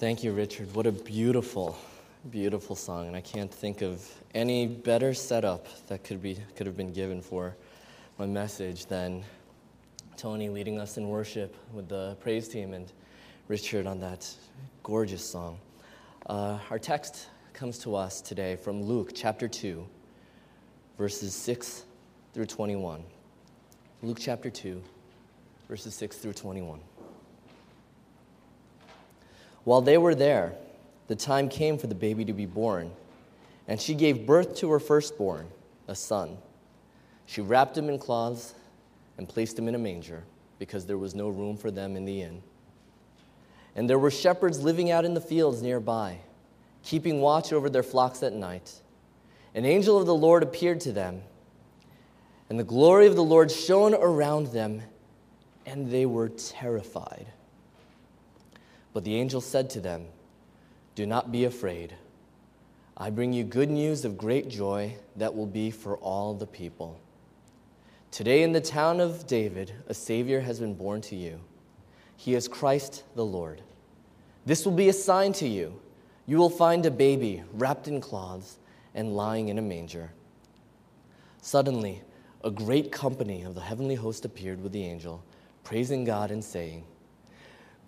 Thank you, Richard. What a beautiful, beautiful song. And I can't think of any better setup that could, be, could have been given for my message than Tony leading us in worship with the praise team and Richard on that gorgeous song. Uh, our text comes to us today from Luke chapter 2, verses 6 through 21. Luke chapter 2, verses 6 through 21. While they were there, the time came for the baby to be born, and she gave birth to her firstborn, a son. She wrapped him in cloths and placed him in a manger, because there was no room for them in the inn. And there were shepherds living out in the fields nearby, keeping watch over their flocks at night. An angel of the Lord appeared to them, and the glory of the Lord shone around them, and they were terrified. But the angel said to them, Do not be afraid. I bring you good news of great joy that will be for all the people. Today, in the town of David, a Savior has been born to you. He is Christ the Lord. This will be a sign to you. You will find a baby wrapped in cloths and lying in a manger. Suddenly, a great company of the heavenly host appeared with the angel, praising God and saying,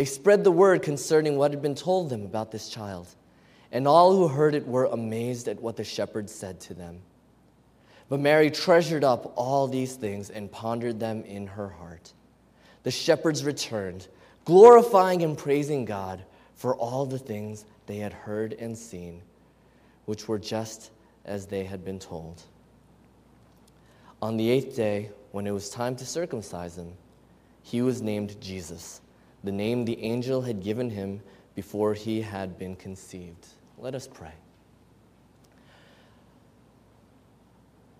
they spread the word concerning what had been told them about this child, and all who heard it were amazed at what the shepherds said to them. But Mary treasured up all these things and pondered them in her heart. The shepherds returned, glorifying and praising God for all the things they had heard and seen, which were just as they had been told. On the eighth day, when it was time to circumcise him, he was named Jesus the name the angel had given him before he had been conceived. Let us pray.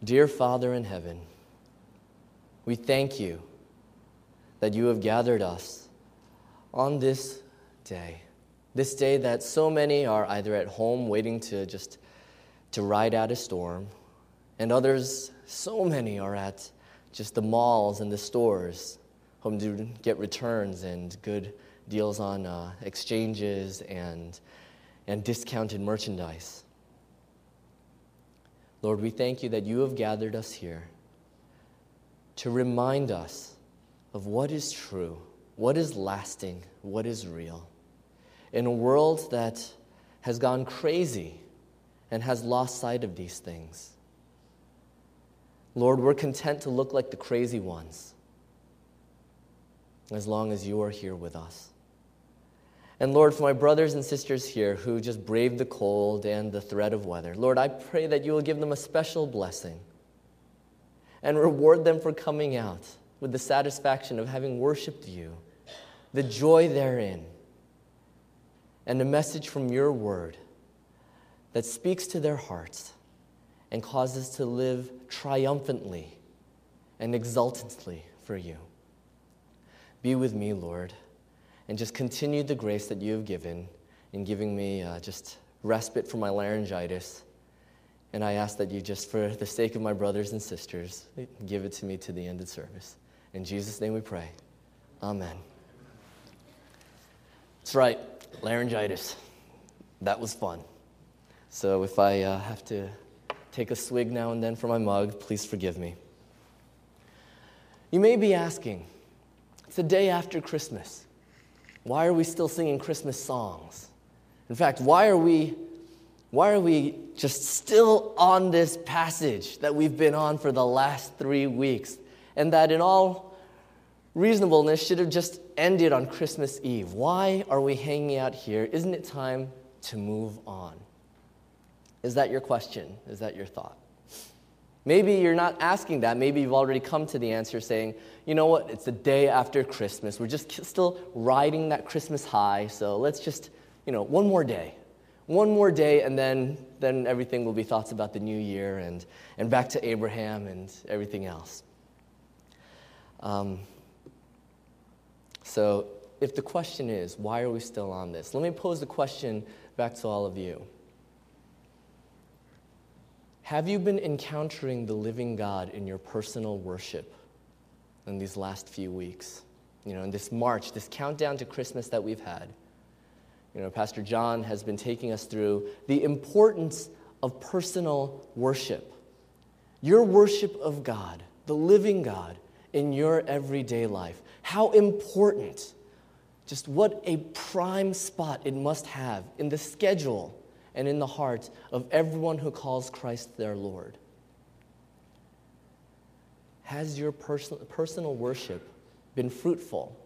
Dear Father in heaven, we thank you that you have gathered us on this day. This day that so many are either at home waiting to just to ride out a storm, and others, so many are at just the malls and the stores hoping to get returns and good deals on uh, exchanges and, and discounted merchandise. Lord, we thank you that you have gathered us here to remind us of what is true, what is lasting, what is real. In a world that has gone crazy and has lost sight of these things. Lord, we're content to look like the crazy ones as long as you are here with us. And Lord, for my brothers and sisters here who just braved the cold and the threat of weather, Lord, I pray that you will give them a special blessing and reward them for coming out with the satisfaction of having worshiped you, the joy therein, and a message from your word that speaks to their hearts and causes to live triumphantly and exultantly for you. Be with me, Lord, and just continue the grace that you have given in giving me uh, just respite from my laryngitis. And I ask that you just, for the sake of my brothers and sisters, give it to me to the end of service. In Jesus' name we pray. Amen. That's right, laryngitis. That was fun. So if I uh, have to take a swig now and then from my mug, please forgive me. You may be asking, it's the day after Christmas. Why are we still singing Christmas songs? In fact, why are we why are we just still on this passage that we've been on for the last 3 weeks and that in all reasonableness should have just ended on Christmas Eve? Why are we hanging out here? Isn't it time to move on? Is that your question? Is that your thought? Maybe you're not asking that. Maybe you've already come to the answer saying, you know what, it's the day after Christmas. We're just still riding that Christmas high, so let's just, you know, one more day. one more day, and then, then everything will be thoughts about the new year and, and back to Abraham and everything else. Um, so, if the question is, why are we still on this? Let me pose the question back to all of you. Have you been encountering the living God in your personal worship in these last few weeks? You know, in this March, this countdown to Christmas that we've had. You know, Pastor John has been taking us through the importance of personal worship. Your worship of God, the living God, in your everyday life. How important, just what a prime spot it must have in the schedule and in the heart of everyone who calls Christ their Lord. Has your person, personal worship been fruitful?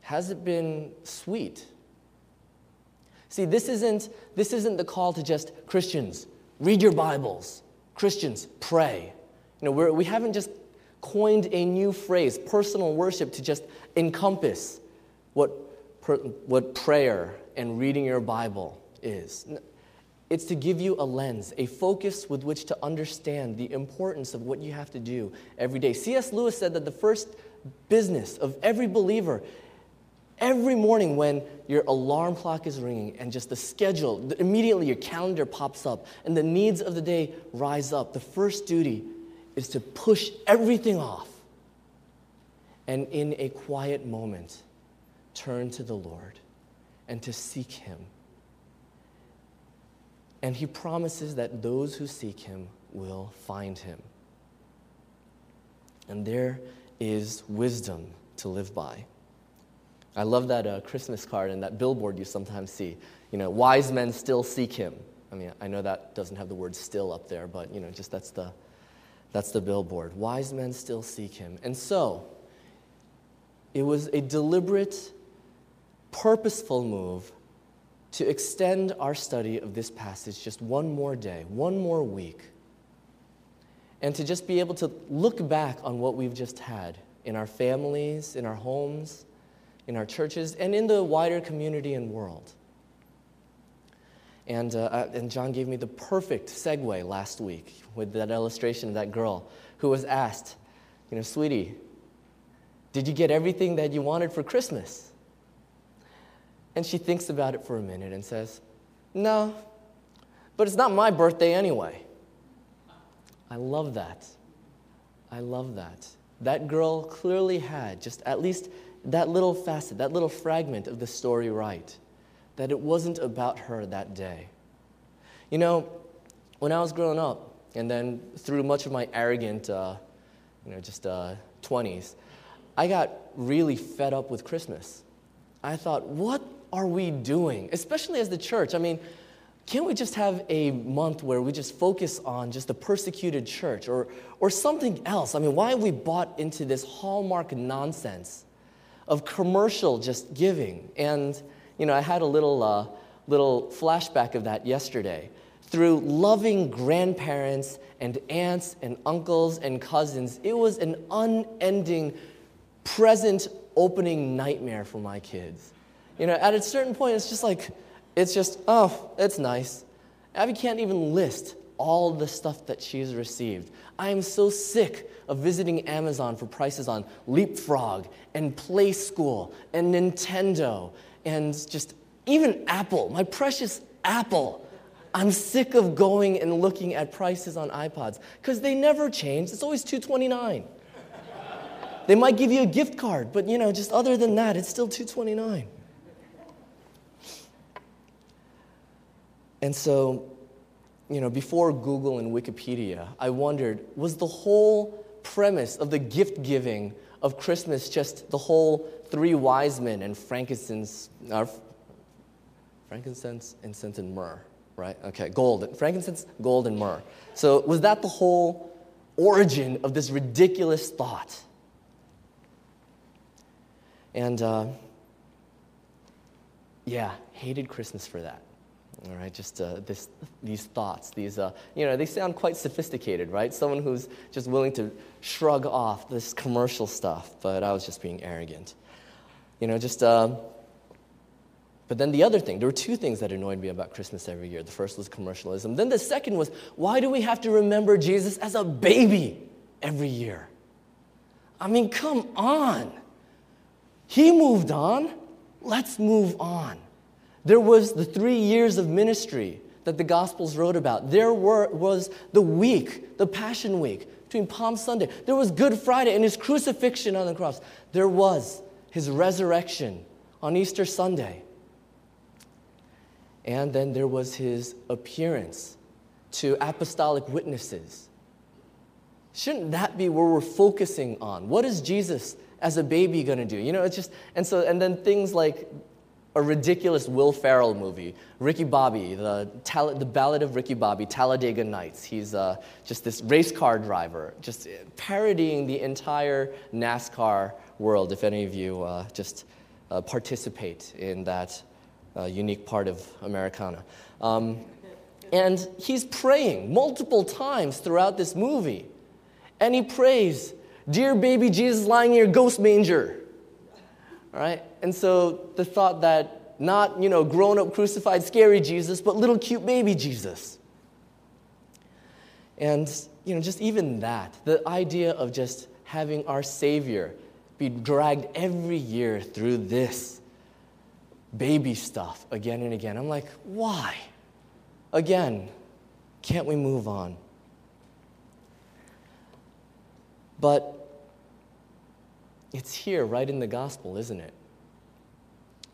Has it been sweet? See, this isn't, this isn't the call to just Christians, read your Bibles. Christians, pray. You know, we're, we haven't just coined a new phrase, personal worship, to just encompass what, what prayer and reading your Bible is. It's to give you a lens, a focus with which to understand the importance of what you have to do every day. C.S. Lewis said that the first business of every believer, every morning when your alarm clock is ringing and just the schedule, immediately your calendar pops up and the needs of the day rise up, the first duty is to push everything off and in a quiet moment turn to the Lord and to seek Him and he promises that those who seek him will find him. And there is wisdom to live by. I love that uh, Christmas card and that billboard you sometimes see. You know, wise men still seek him. I mean, I know that doesn't have the word still up there, but you know, just that's the that's the billboard. Wise men still seek him. And so, it was a deliberate, purposeful move to extend our study of this passage just one more day, one more week, and to just be able to look back on what we've just had in our families, in our homes, in our churches, and in the wider community and world. And, uh, uh and John gave me the perfect segue last week with that illustration of that girl who was asked, you know, sweetie, did you get everything that you wanted for Christmas? And she thinks about it for a minute and says, No, but it's not my birthday anyway. I love that. I love that. That girl clearly had just at least that little facet, that little fragment of the story right, that it wasn't about her that day. You know, when I was growing up, and then through much of my arrogant, uh, you know, just uh, 20s, I got really fed up with Christmas. I thought, what are we doing, especially as the church? I mean, can't we just have a month where we just focus on just the persecuted church or, or something else? I mean, why have we bought into this hallmark nonsense of commercial just giving? And, you know, I had a little, uh, little flashback of that yesterday. Through loving grandparents and aunts and uncles and cousins, it was an unending present opening nightmare for my kids. You know, at a certain point, it's just like, it's just, oh, it's nice. Abby can't even list all the stuff that she's received. I am so sick of visiting Amazon for prices on Leapfrog and Playskool and Nintendo and just even Apple, my precious Apple. I'm sick of going and looking at prices on iPods because they never change. It's always 229. they might give you a gift card, but you know, just other than that, it's still 229. And so, you know, before Google and Wikipedia, I wondered was the whole premise of the gift giving of Christmas just the whole three wise men and frankincense, uh, frankincense, incense, and myrrh, right? Okay, gold, frankincense, gold, and myrrh. So was that the whole origin of this ridiculous thought? And uh, yeah, hated Christmas for that. All right, just uh, this, these thoughts, these, uh, you know, they sound quite sophisticated, right? Someone who's just willing to shrug off this commercial stuff, but I was just being arrogant. You know, just, uh, But then the other thing, there were two things that annoyed me about Christmas every year. The first was commercialism. Then the second was, why do we have to remember Jesus as a baby every year? I mean, come on. He moved on. Let's move on. There was the three years of ministry that the Gospels wrote about. There were, was the week, the Passion Week, between Palm Sunday. There was Good Friday and his crucifixion on the cross. There was his resurrection on Easter Sunday. And then there was his appearance to apostolic witnesses. Shouldn't that be where we're focusing on? What is Jesus as a baby going to do? You know, it's just, and so, and then things like a ridiculous Will Ferrell movie, Ricky Bobby, the, the Ballad of Ricky Bobby, Talladega Nights. He's uh, just this race car driver, just parodying the entire NASCAR world, if any of you uh, just uh, participate in that uh, unique part of Americana. Um, and he's praying multiple times throughout this movie. And he prays, Dear baby Jesus lying in your ghost manger. All right? And so the thought that not, you know, grown up, crucified, scary Jesus, but little cute baby Jesus. And, you know, just even that, the idea of just having our Savior be dragged every year through this baby stuff again and again. I'm like, why? Again, can't we move on? But it's here, right in the gospel, isn't it?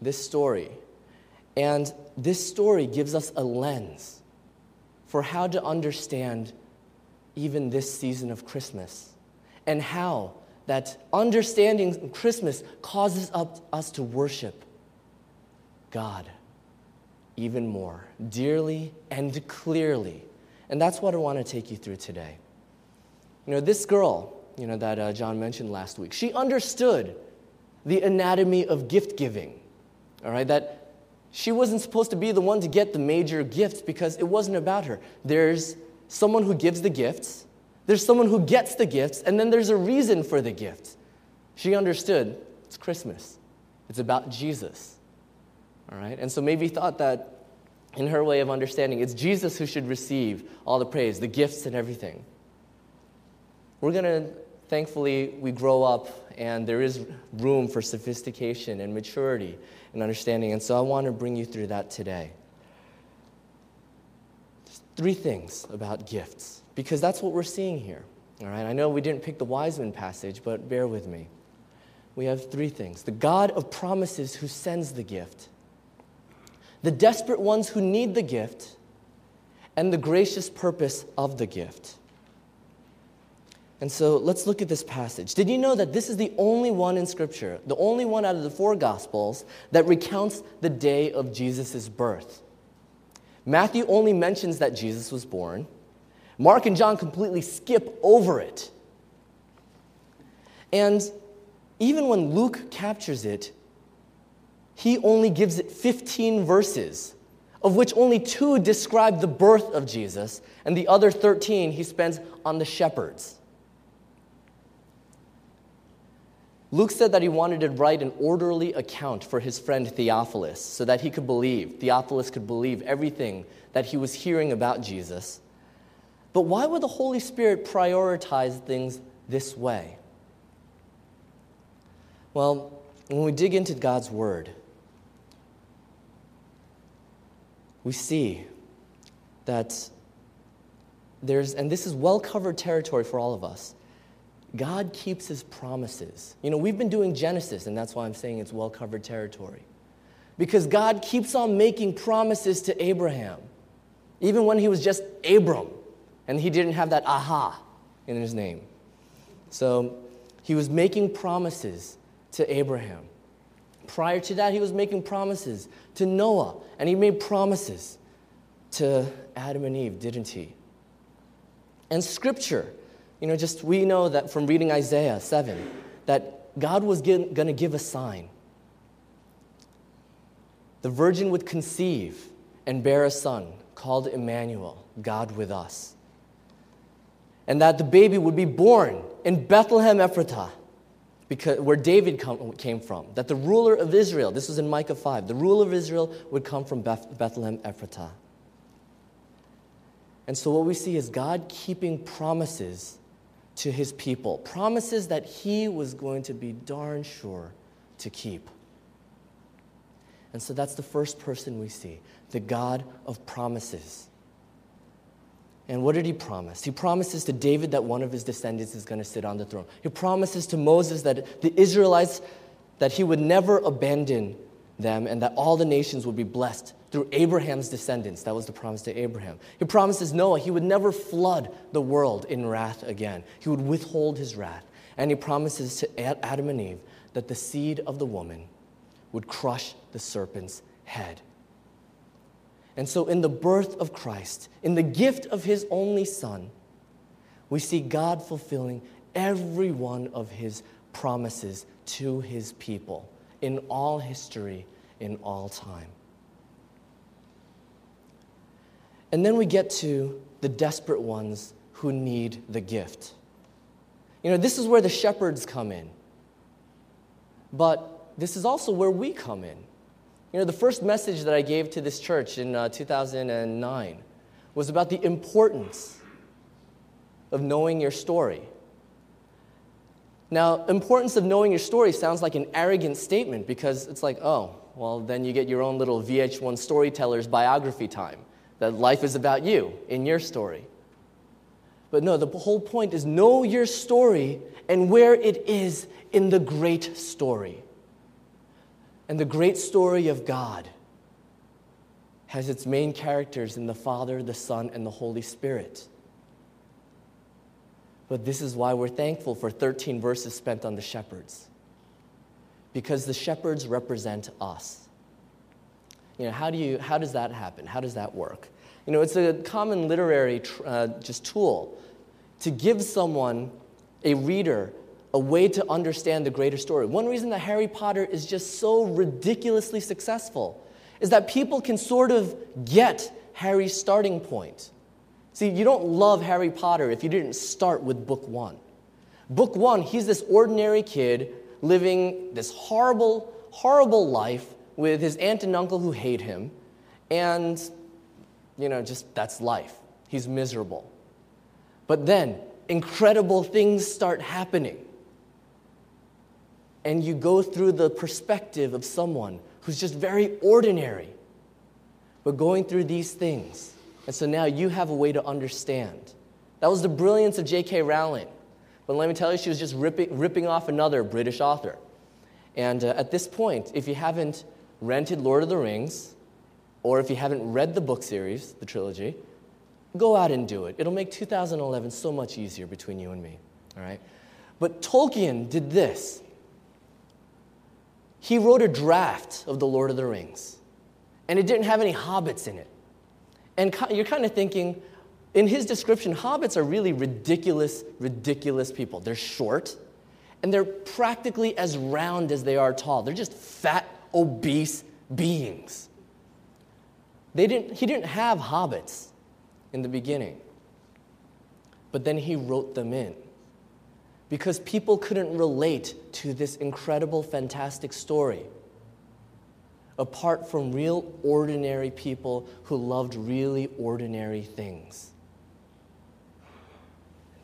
This story. And this story gives us a lens for how to understand even this season of Christmas and how that understanding Christmas causes us to worship God even more, dearly and clearly. And that's what I want to take you through today. You know, this girl, you know, that uh, John mentioned last week, she understood the anatomy of gift giving, all right? That she wasn't supposed to be the one to get the major gifts because it wasn't about her. There's someone who gives the gifts, there's someone who gets the gifts, and then there's a reason for the gifts. She understood it's Christmas, it's about Jesus. All right? And so maybe thought that in her way of understanding, it's Jesus who should receive all the praise, the gifts, and everything. We're going to, thankfully, we grow up and there is room for sophistication and maturity and understanding. And so I want to bring you through that today. Three things about gifts, because that's what we're seeing here. All right? I know we didn't pick the wise men passage, but bear with me. We have three things the God of promises who sends the gift the desperate ones who need the gift, and the gracious purpose of the gift. And so let's look at this passage. Did you know that this is the only one in Scripture, the only one out of the four Gospels that recounts the day of Jesus' birth? Matthew only mentions that Jesus was born. Mark and John completely skip over it. And even when Luke captures it, he only gives it 15 verses, of which only two describe the birth of Jesus, and the other 13 he spends on the shepherds. Luke said that he wanted to write an orderly account for his friend Theophilus so that he could believe, Theophilus could believe everything that he was hearing about Jesus. But why would the Holy Spirit prioritize things this way? Well, when we dig into God's Word, we see that there's, and this is well covered territory for all of us. God keeps his promises. You know, we've been doing Genesis, and that's why I'm saying it's well covered territory. Because God keeps on making promises to Abraham, even when he was just Abram, and he didn't have that aha in his name. So he was making promises to Abraham. Prior to that, he was making promises to Noah, and he made promises to Adam and Eve, didn't he? And scripture, you know, just we know that from reading Isaiah 7 that God was going to give a sign. The virgin would conceive and bear a son called Emmanuel, God with us. And that the baby would be born in Bethlehem Ephratah because, where David come, came from, that the ruler of Israel, this was in Micah 5, the ruler of Israel would come from Beth, Bethlehem Ephratah. And so what we see is God keeping promises to his people, promises that he was going to be darn sure to keep. And so that's the first person we see, the God of promises. And what did he promise? He promises to David that one of his descendants is going to sit on the throne. He promises to Moses that the Israelites that he would never abandon them and that all the nations would be blessed through Abraham's descendants. That was the promise to Abraham. He promises Noah he would never flood the world in wrath again. He would withhold his wrath. And he promises to Adam and Eve that the seed of the woman would crush the serpent's head. And so, in the birth of Christ, in the gift of his only Son, we see God fulfilling every one of his promises to his people in all history, in all time. And then we get to the desperate ones who need the gift. You know, this is where the shepherds come in. But this is also where we come in. You know, the first message that I gave to this church in uh, 2009 was about the importance of knowing your story. Now, importance of knowing your story sounds like an arrogant statement because it's like, oh, well, then you get your own little VH1 storyteller's biography time, that life is about you in your story. But no, the whole point is know your story and where it is in the great story. And the great story of God has its main characters in the Father, the Son, and the Holy Spirit. But this is why we're thankful for 13 verses spent on the shepherds. Because the shepherds represent us. You know, how, do you, how does that happen? How does that work? You know, it's a common literary uh, just tool to give someone, a reader, a way to understand the greater story. One reason that Harry Potter is just so ridiculously successful is that people can sort of get Harry's starting point. See, you don't love Harry Potter if you didn't start with book one. Book one, he's this ordinary kid living this horrible, horrible life with his aunt and uncle who hate him. And, you know, just that's life. He's miserable. But then, incredible things start happening and you go through the perspective of someone who's just very ordinary, but going through these things. And so now you have a way to understand. That was the brilliance of J.K. Rowling. But let me tell you, she was just ripping, ripping off another British author. And uh, at this point, if you haven't rented Lord of the Rings, or if you haven't read the book series, the trilogy, go out and do it. It'll make 2011 so much easier between you and me. All right? But Tolkien did this he wrote a draft of The Lord of the Rings, and it didn't have any hobbits in it. And you're kind of thinking, in his description, hobbits are really ridiculous, ridiculous people. They're short, and they're practically as round as they are tall. They're just fat, obese beings. They didn't, he didn't have hobbits in the beginning, but then he wrote them in because people couldn't relate to this incredible, fantastic story apart from real ordinary people who loved really ordinary things.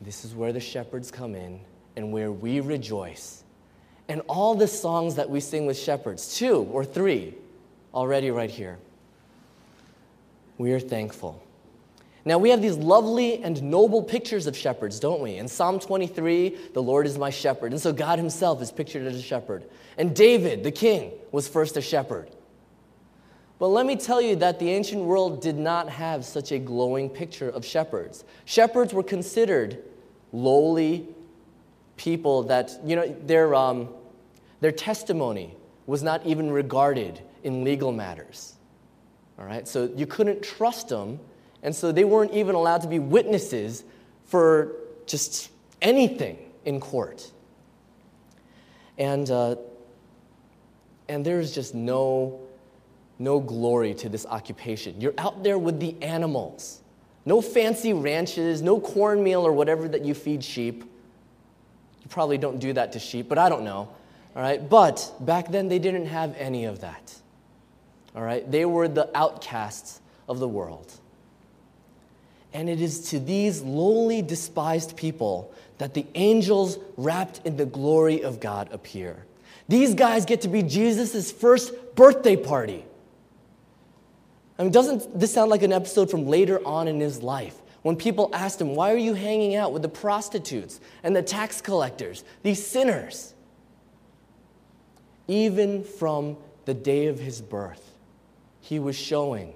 This is where the shepherds come in and where we rejoice. And all the songs that we sing with shepherds, two or three already right here, we are thankful. Now, we have these lovely and noble pictures of shepherds, don't we? In Psalm 23, the Lord is my shepherd. And so God himself is pictured as a shepherd. And David, the king, was first a shepherd. But let me tell you that the ancient world did not have such a glowing picture of shepherds. Shepherds were considered lowly people that, you know, their, um, their testimony was not even regarded in legal matters. All right? So you couldn't trust them and so they weren't even allowed to be witnesses for just anything in court. And, uh, and there's just no, no glory to this occupation. You're out there with the animals. No fancy ranches, no cornmeal or whatever that you feed sheep. You probably don't do that to sheep, but I don't know. All right? But back then, they didn't have any of that. All right? They were the outcasts of the world. And it is to these lowly, despised people that the angels wrapped in the glory of God appear. These guys get to be Jesus' first birthday party. I mean, doesn't this sound like an episode from later on in his life? When people asked him, Why are you hanging out with the prostitutes and the tax collectors, these sinners? Even from the day of his birth, he was showing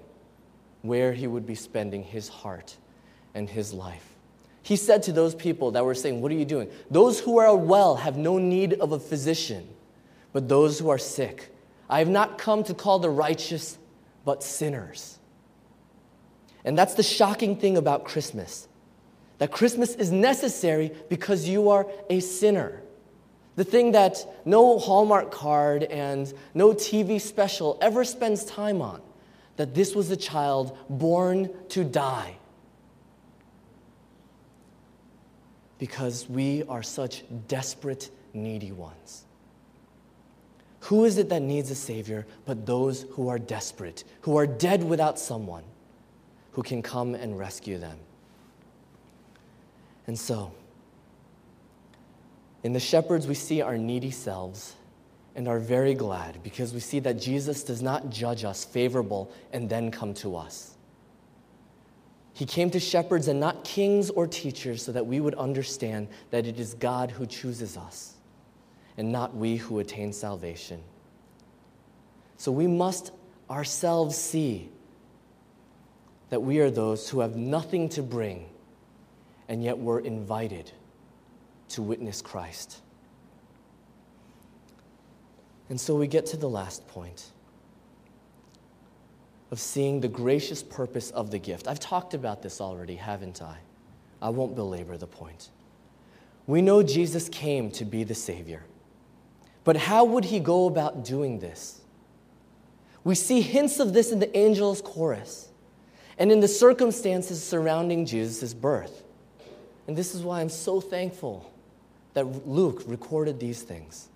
where he would be spending his heart and his life. He said to those people that were saying, What are you doing? Those who are well have no need of a physician, but those who are sick. I have not come to call the righteous, but sinners. And that's the shocking thing about Christmas that Christmas is necessary because you are a sinner. The thing that no Hallmark card and no TV special ever spends time on that this was a child born to die. Because we are such desperate, needy ones. Who is it that needs a Savior but those who are desperate, who are dead without someone? who can come and rescue them. And so, in the shepherds, we see our needy selves and are very glad because we see that Jesus does not judge us favorable and then come to us. He came to shepherds and not kings or teachers so that we would understand that it is God who chooses us and not we who attain salvation. So we must ourselves see that we are those who have nothing to bring, and yet we're invited to witness Christ. And so we get to the last point of seeing the gracious purpose of the gift. I've talked about this already, haven't I? I won't belabor the point. We know Jesus came to be the Savior. But how would he go about doing this? We see hints of this in the angel's chorus and in the circumstances surrounding Jesus' birth. And this is why I'm so thankful that Luke recorded these things.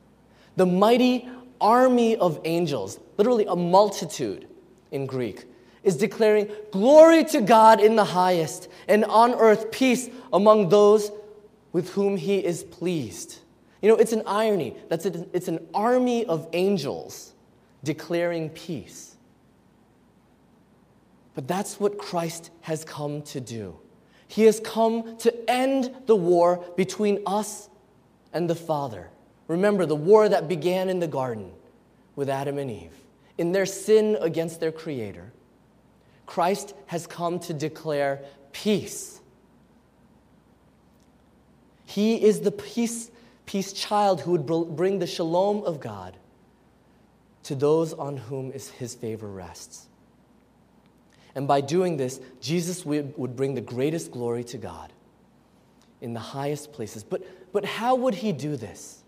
The mighty army of angels, literally a multitude in Greek, is declaring, Glory to God in the highest, and on earth peace among those with whom he is pleased. You know, it's an irony. That's it's an army of angels declaring peace. But that's what Christ has come to do. He has come to end the war between us and the Father. Remember the war that began in the garden with Adam and Eve in their sin against their Creator. Christ has come to declare peace. He is the peace, peace child who would bring the shalom of God to those on whom his favor rests. And by doing this, Jesus would bring the greatest glory to God in the highest places. But, but how would he do this?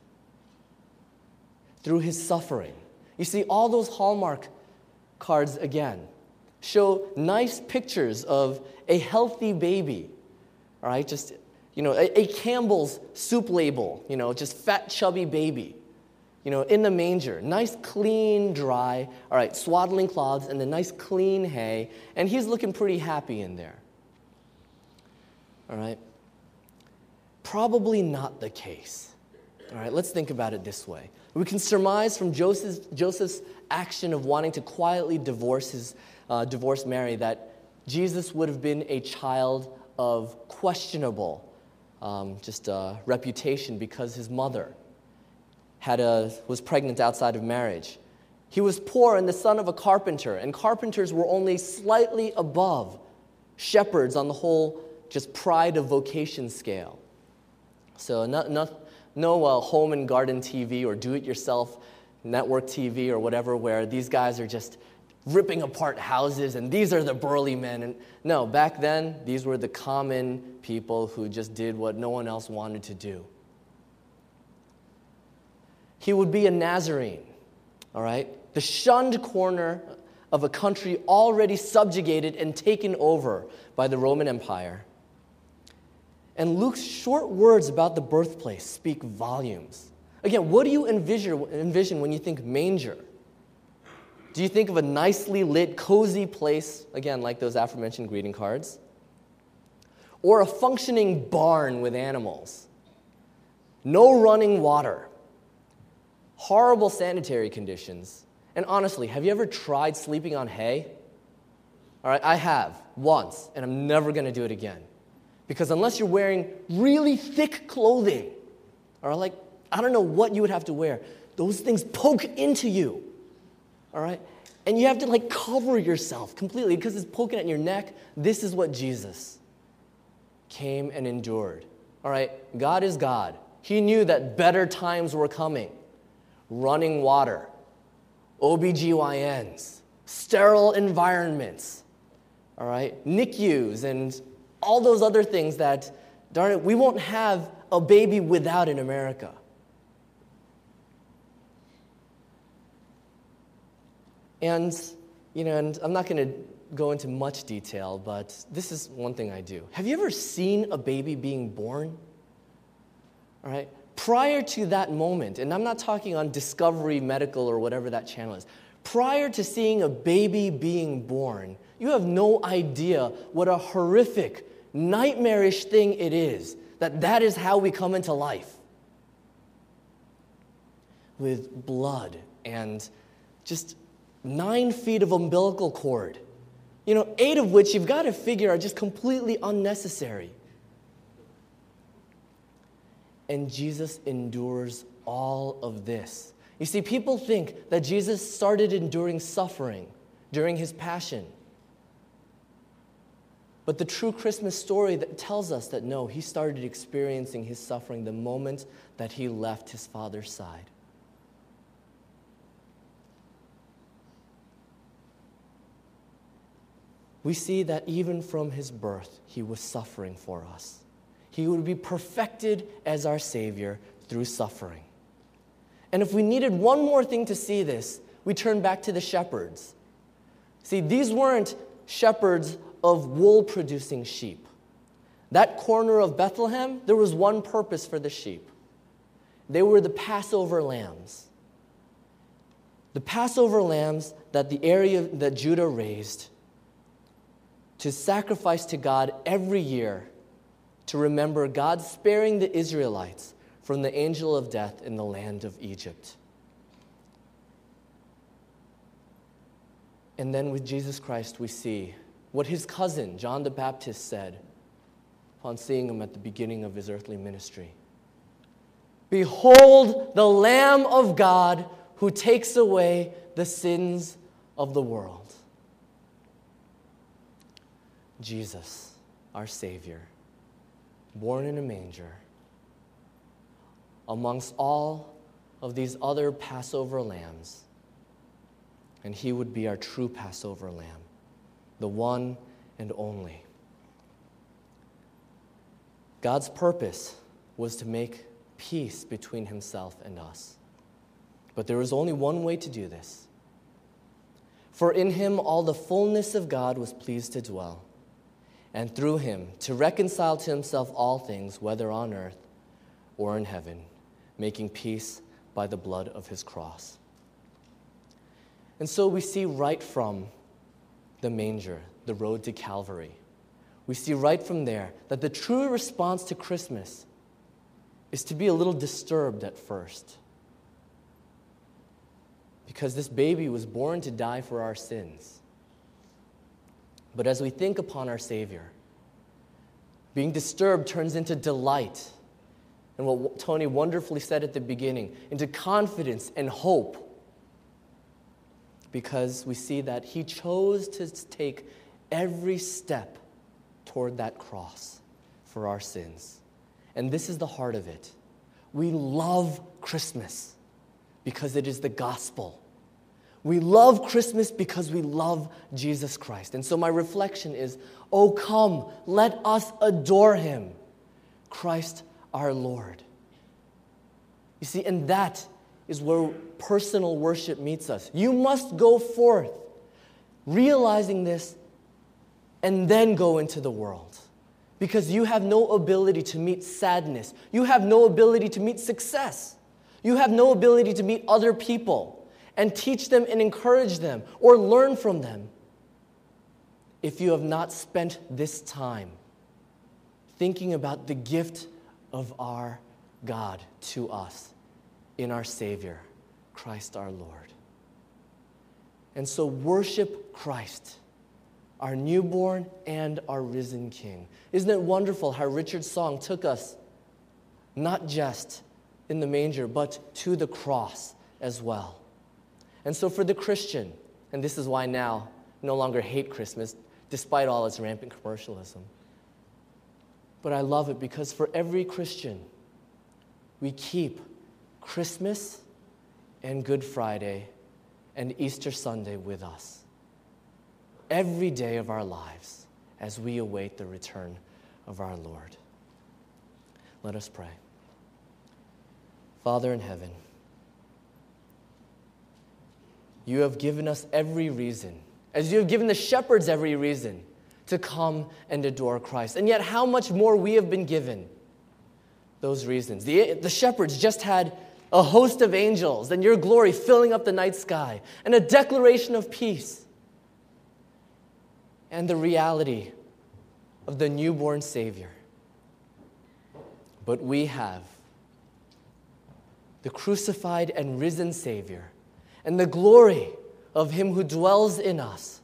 Through his suffering. You see, all those Hallmark cards again show nice pictures of a healthy baby, all right? Just, you know, a, a Campbell's soup label, you know, just fat, chubby baby you know, in the manger, nice, clean, dry, all right, swaddling cloths and the nice, clean hay, and he's looking pretty happy in there. All right? Probably not the case. All right, let's think about it this way. We can surmise from Joseph's, Joseph's action of wanting to quietly divorce, his, uh, divorce Mary that Jesus would have been a child of questionable um, just uh, reputation because his mother had a, was pregnant outside of marriage. He was poor and the son of a carpenter, and carpenters were only slightly above shepherds on the whole just pride of vocation scale. So, not, not, no uh, home and garden TV or do it yourself network TV or whatever, where these guys are just ripping apart houses and these are the burly men. And no, back then, these were the common people who just did what no one else wanted to do he would be a Nazarene, all right? The shunned corner of a country already subjugated and taken over by the Roman Empire. And Luke's short words about the birthplace speak volumes. Again, what do you envision, when you think manger? Do you think of a nicely lit, cozy place, again, like those aforementioned greeting cards? Or a functioning barn with animals? No running water, horrible sanitary conditions. And honestly, have you ever tried sleeping on hay? All right, I have once, and I'm never gonna do it again. Because unless you're wearing really thick clothing, or like, I don't know what you would have to wear, those things poke into you. All right? And you have to like cover yourself completely because it's poking at your neck. This is what Jesus came and endured. All right? God is God. He knew that better times were coming. Running water, OBGYNs, sterile environments, all right? NICUs and all those other things that, darn it, we won't have a baby without in America. And, you know, and I'm not going to go into much detail, but this is one thing I do. Have you ever seen a baby being born? All right? Prior to that moment, and I'm not talking on Discovery Medical or whatever that channel is, prior to seeing a baby being born, you have no idea what a horrific, nightmarish thing it is that that is how we come into life. With blood and just nine feet of umbilical cord. You know, eight of which you've got to figure are just completely unnecessary. And Jesus endures all of this. You see, people think that Jesus started enduring suffering during his passion. But the true Christmas story that tells us that no, he started experiencing his suffering the moment that he left his father's side. we see that even from his birth, he was suffering for us. He would be perfected as our Savior through suffering. And if we needed one more thing to see this, we turn back to the shepherds. See, these weren't shepherds of wool producing sheep. That corner of Bethlehem, there was one purpose for the sheep they were the Passover lambs. The Passover lambs that the area that Judah raised to sacrifice to God every year to remember God sparing the Israelites from the angel of death in the land of Egypt. And then with Jesus Christ, we see what his cousin, John the Baptist, said upon seeing him at the beginning of his earthly ministry Behold the Lamb of God who takes away the sins of the world. Jesus, our Savior, born in a manger, amongst all of these other Passover lambs, and he would be our true Passover lamb, the one and only. God's purpose was to make peace between himself and us. But there was only one way to do this. For in him all the fullness of God was pleased to dwell and through him to reconcile to himself all things, whether on earth or in heaven, making peace by the blood of his cross. And so we see right from the manger, the road to Calvary, we see right from there that the true response to Christmas is to be a little disturbed at first. Because this baby was born to die for our sins. But as we think upon our Savior, being disturbed turns into delight. And what Tony wonderfully said at the beginning, into confidence and hope. Because we see that he chose to take every step toward that cross for our sins. And this is the heart of it. We love Christmas because it is the gospel. We love Christmas because we love Jesus Christ. And so my reflection is oh, come, let us adore him, Christ our Lord. You see, and that is where personal worship meets us. You must go forth realizing this and then go into the world because you have no ability to meet sadness. You have no ability to meet success. You have no ability to meet other people and teach them and encourage them or learn from them if you have not spent this time thinking about the gift of our God to us in our Savior, Christ our Lord. And so worship Christ our newborn and our risen King. Isn't it wonderful how Richard's song took us not just in the manger, but to the cross as well? And so, for the Christian, and this is why now no longer hate Christmas, despite all its rampant commercialism. But I love it because for every Christian, we keep Christmas and Good Friday and Easter Sunday with us every day of our lives as we await the return of our Lord. Let us pray. Father in heaven, you have given us every reason, as you have given the shepherds every reason to come and adore Christ. And yet, how much more we have been given those reasons. The, the shepherds just had a host of angels and your glory filling up the night sky and a declaration of peace and the reality of the newborn Savior. But we have the crucified and risen Savior and the glory of Him who dwells in us,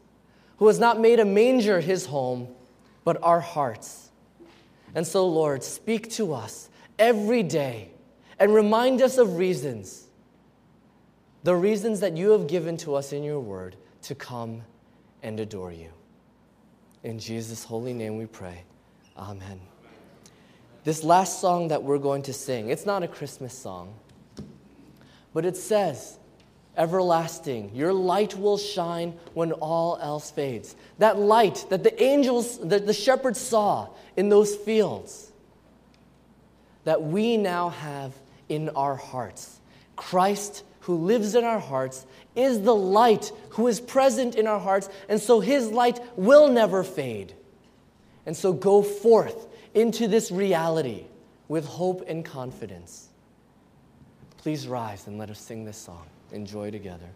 who has not made a manger His home, but our hearts. And so, Lord, speak to us every day and remind us of reasons, the reasons that you have given to us in your word to come and adore you. In Jesus' holy name we pray. Amen. This last song that we're going to sing, it's not a Christmas song, but it says, Everlasting, your light will shine when all else fades. That light that the angels, that the shepherds saw in those fields, that we now have in our hearts. Christ who lives in our hearts is the light who is present in our hearts, and so his light will never fade. And so go forth into this reality with hope and confidence. Please rise and let us sing this song. Enjoy together.